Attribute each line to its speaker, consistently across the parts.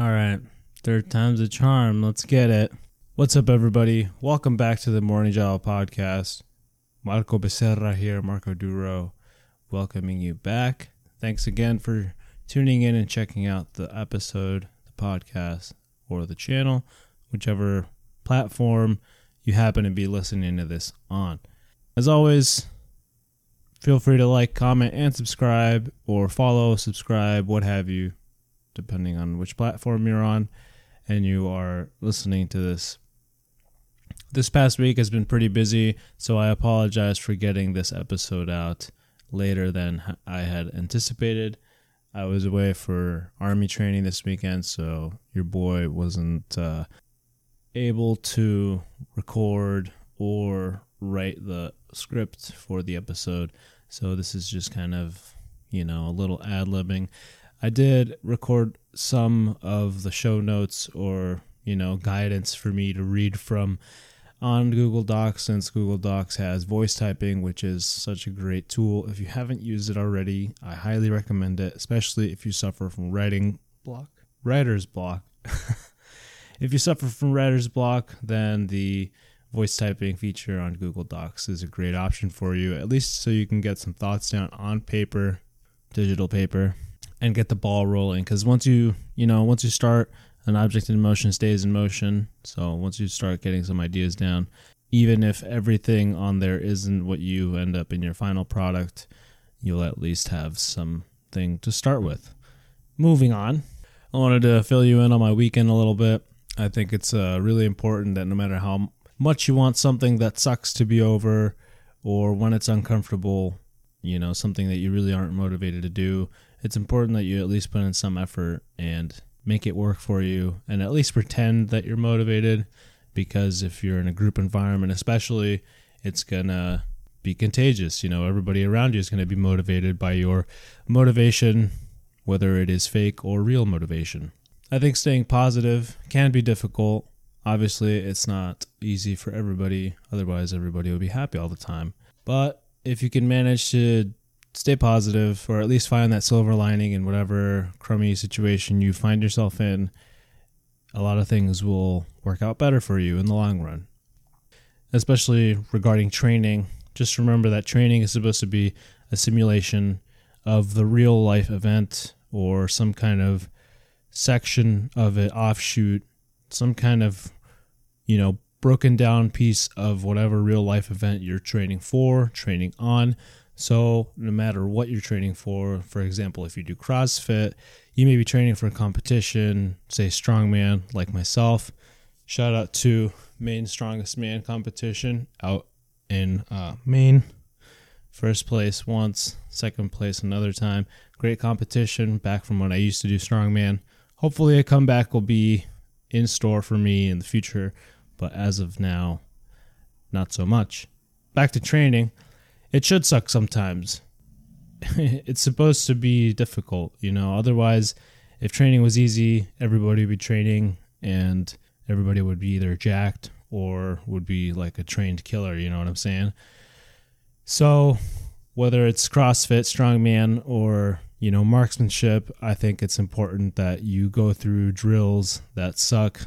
Speaker 1: All right. Third time's a charm. Let's get it. What's up, everybody? Welcome back to the Morning Java podcast. Marco Becerra here, Marco Duro, welcoming you back. Thanks again for tuning in and checking out the episode, the podcast, or the channel, whichever platform you happen to be listening to this on. As always, feel free to like, comment, and subscribe, or follow, subscribe, what have you, depending on which platform you're on and you are listening to this. This past week has been pretty busy, so I apologize for getting this episode out later than I had anticipated. I was away for army training this weekend, so your boy wasn't uh, able to record or write the script for the episode. So this is just kind of, you know, a little ad libbing. I did record some of the show notes or, you know, guidance for me to read from on Google Docs since Google Docs has voice typing, which is such a great tool. If you haven't used it already, I highly recommend it, especially if you suffer from writing block, writer's block. if you suffer from writer's block, then the voice typing feature on Google Docs is a great option for you, at least so you can get some thoughts down on paper, digital paper, and get the ball rolling. Because once you, you know, once you start, an object in motion stays in motion. So once you start getting some ideas down, even if everything on there isn't what you end up in your final product, you'll at least have something to start with. Moving on, I wanted to fill you in on my weekend a little bit. I think it's uh, really important that no matter how much you want something that sucks to be over or when it's uncomfortable, you know, something that you really aren't motivated to do, it's important that you at least put in some effort and make it work for you and at least pretend that you're motivated because if you're in a group environment especially it's gonna be contagious. You know everybody around you is going to be motivated by your motivation whether it is fake or real motivation. I think staying positive can be difficult. Obviously it's not easy for everybody. Otherwise everybody would be happy all the time. But if you can manage to stay positive or at least find that silver lining in whatever crummy situation you find yourself in, a lot of things will work out better for you in the long run. Especially regarding training, just remember that training is supposed to be a simulation of the real life event or some kind of section of it offshoot, some kind of, you know, broken down piece of whatever real life event you're training for, training on. So, no matter what you're training for, for example, if you do CrossFit, you may be training for a competition, say strongman, like myself. Shout out to Maine Strongest Man competition out in uh, Maine. First place once, second place another time. Great competition back from when I used to do strongman. Hopefully, a comeback will be in store for me in the future, but as of now, not so much. Back to training it should suck sometimes. it's supposed to be difficult, you know. Otherwise, if training was easy, everybody would be training and everybody would be either jacked or would be like a trained killer, you know what I'm saying? So, whether it's CrossFit, strongman, or you know marksmanship, I think it's important that you go through drills that suck,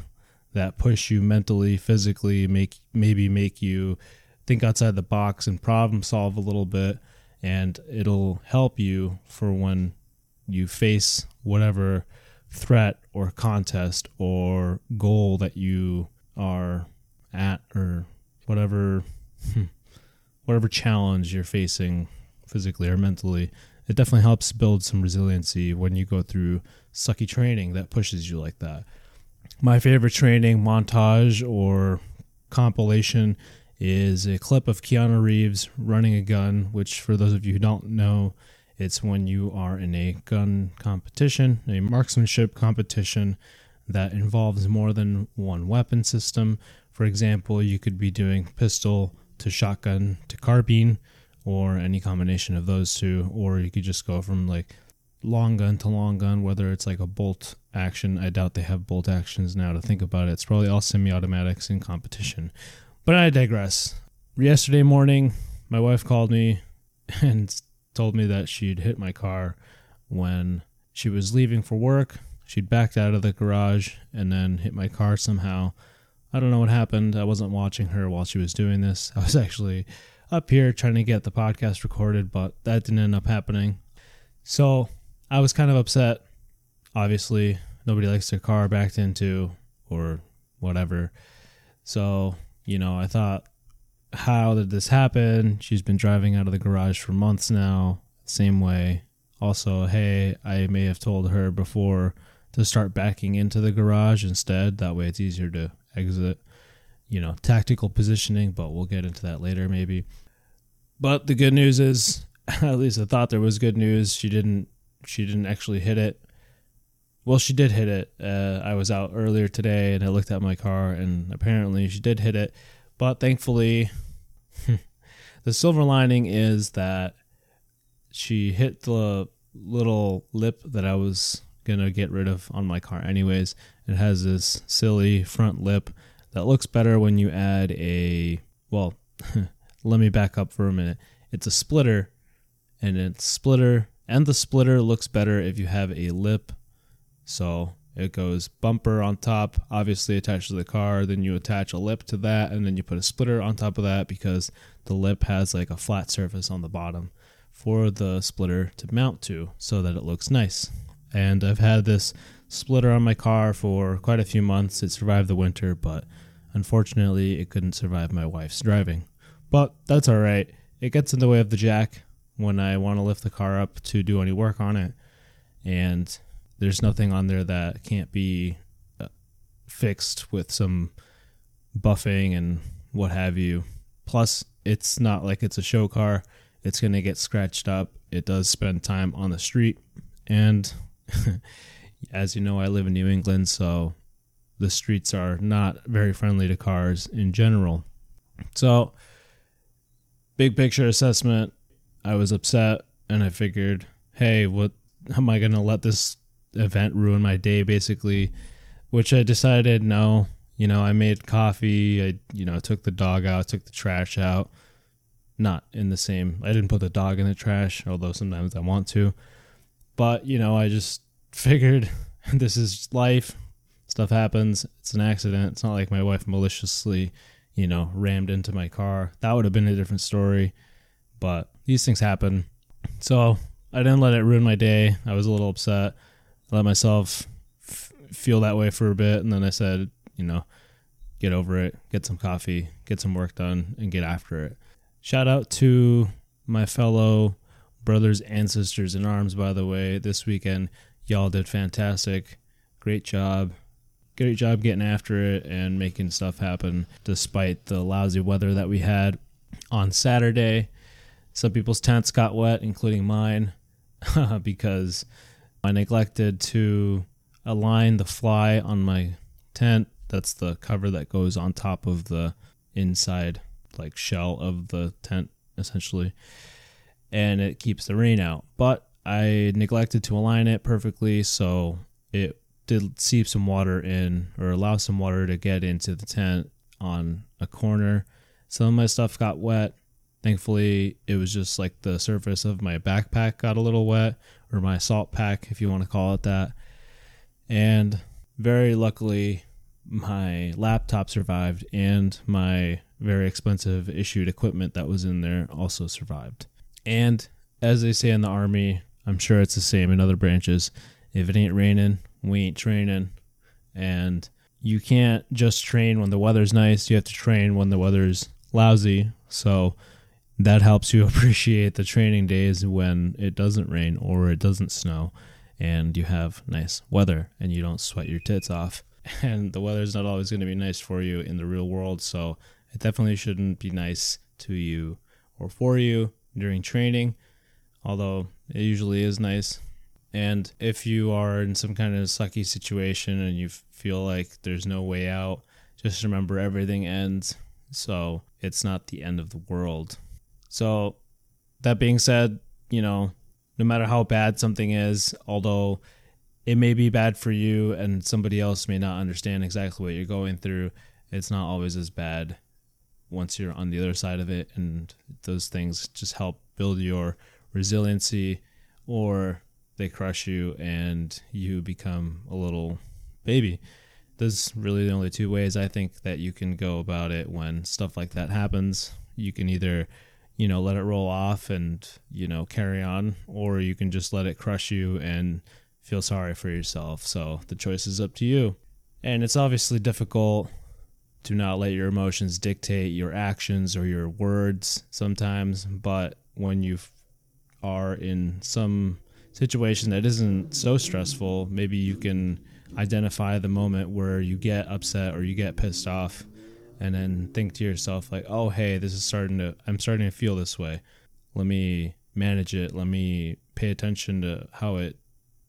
Speaker 1: that push you mentally, physically, make maybe make you think outside the box and problem solve a little bit and it'll help you for when you face whatever threat or contest or goal that you are at or whatever hmm, whatever challenge you're facing physically or mentally. It definitely helps build some resiliency when you go through sucky training that pushes you like that. My favorite training montage or compilation is a clip of Keanu Reeves running a gun, which, for those of you who don't know, it's when you are in a gun competition, a marksmanship competition that involves more than one weapon system. For example, you could be doing pistol to shotgun to carbine, or any combination of those two, or you could just go from like long gun to long gun, whether it's like a bolt action. I doubt they have bolt actions now to think about it. It's probably all semi automatics in competition. But I digress. Yesterday morning, my wife called me and told me that she'd hit my car when she was leaving for work. She'd backed out of the garage and then hit my car somehow. I don't know what happened. I wasn't watching her while she was doing this. I was actually up here trying to get the podcast recorded, but that didn't end up happening. So I was kind of upset. Obviously, nobody likes their car backed into or whatever. So, you know, I thought, how did this happen? She's been driving out of the garage for months now, same way. Also, hey, I may have told her before to start backing into the garage instead. That way it's easier to exit. You know, tactical positioning, but we'll get into that later maybe. But the good news is, at least I thought there was good news. She didn't she didn't actually hit it. Well, she did hit it. Uh, I was out earlier today and I looked at my car, and apparently she did hit it. But thankfully, the silver lining is that she hit the little lip that I was gonna get rid of on my car, anyways. It has this silly front lip that looks better when you add a. Well, let me back up for a minute. It's a splitter, and it's splitter, and the splitter looks better if you have a lip so it goes bumper on top, obviously attached to the car. Then you attach a lip to that, and then you put a splitter on top of that because the lip has like a flat surface on the bottom for the splitter to mount to so that it looks nice. And I've had this splitter on my car for quite a few months. It survived the winter, but unfortunately, it couldn't survive my wife's driving. But that's all right. It gets in the way of the jack when I want to lift the car up to do any work on it. And there's nothing on there that can't be uh, fixed with some buffing and what have you. Plus, it's not like it's a show car. It's going to get scratched up. It does spend time on the street. And as you know, I live in New England, so the streets are not very friendly to cars in general. So, big picture assessment, I was upset and I figured, hey, what am I going to let this event ruin my day basically which i decided no you know i made coffee i you know took the dog out took the trash out. Not in the same i didn't put the dog in the trash although sometimes i want to. But you know i just figured this is life. Stuff happens. It's an accident. It's not like my wife maliciously you know rammed into my car. That would have been a different story but these things happen. So i didn't let it ruin my day. I was a little upset let myself f- feel that way for a bit, and then I said, you know, get over it, get some coffee, get some work done, and get after it. Shout out to my fellow brothers and sisters in arms, by the way, this weekend. Y'all did fantastic. Great job. Great job getting after it and making stuff happen despite the lousy weather that we had on Saturday. Some people's tents got wet, including mine, because I neglected to align the fly on my tent. That's the cover that goes on top of the inside like shell of the tent essentially. And it keeps the rain out. But I neglected to align it perfectly so it did seep some water in or allow some water to get into the tent on a corner. Some of my stuff got wet. Thankfully, it was just like the surface of my backpack got a little wet, or my assault pack, if you want to call it that. And very luckily, my laptop survived, and my very expensive issued equipment that was in there also survived. And as they say in the army, I'm sure it's the same in other branches. If it ain't raining, we ain't training. And you can't just train when the weather's nice. You have to train when the weather's lousy. So that helps you appreciate the training days when it doesn't rain or it doesn't snow and you have nice weather and you don't sweat your tits off. And the weather's not always going to be nice for you in the real world, so it definitely shouldn't be nice to you or for you during training, although it usually is nice. And if you are in some kind of sucky situation and you feel like there's no way out, just remember everything ends. So it's not the end of the world. So, that being said, you know, no matter how bad something is, although it may be bad for you and somebody else may not understand exactly what you're going through, it's not always as bad once you're on the other side of it. And those things just help build your resiliency or they crush you and you become a little baby. There's really the only two ways I think that you can go about it when stuff like that happens. You can either, you know, let it roll off and, you know, carry on, or you can just let it crush you and feel sorry for yourself. So the choice is up to you. And it's obviously difficult to not let your emotions dictate your actions or your words sometimes, but when you are in some situation that isn't so stressful, maybe you can identify the moment where you get upset or you get pissed off and then think to yourself like, "Oh, hey, this is starting to I'm starting to feel this way. Let me manage it. Let me pay attention to how it,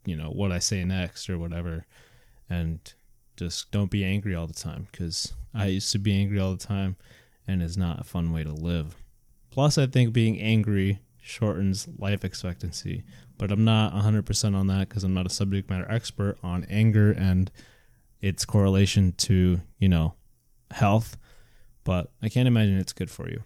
Speaker 1: you know, what I say next or whatever." And just don't be angry all the time cuz I used to be angry all the time and it's not a fun way to live. Plus, I think being angry shortens life expectancy, but I'm not 100% on that because I'm not a subject matter expert on anger and its correlation to, you know, health, but I can't imagine it's good for you.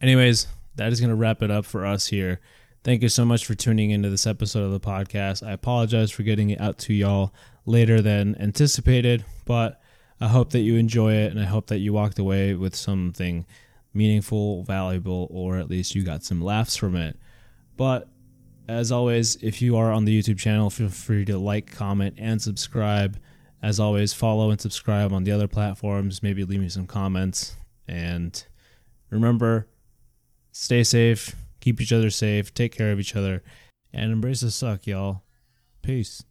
Speaker 1: Anyways, that is going to wrap it up for us here. Thank you so much for tuning into this episode of the podcast. I apologize for getting it out to y'all later than anticipated, but I hope that you enjoy it and I hope that you walked away with something meaningful, valuable, or at least you got some laughs from it. But as always, if you are on the YouTube channel, feel free to like, comment, and subscribe. As always, follow and subscribe on the other platforms. Maybe leave me some comments. And remember, stay safe, keep each other safe, take care of each other, and embrace the suck, y'all. Peace.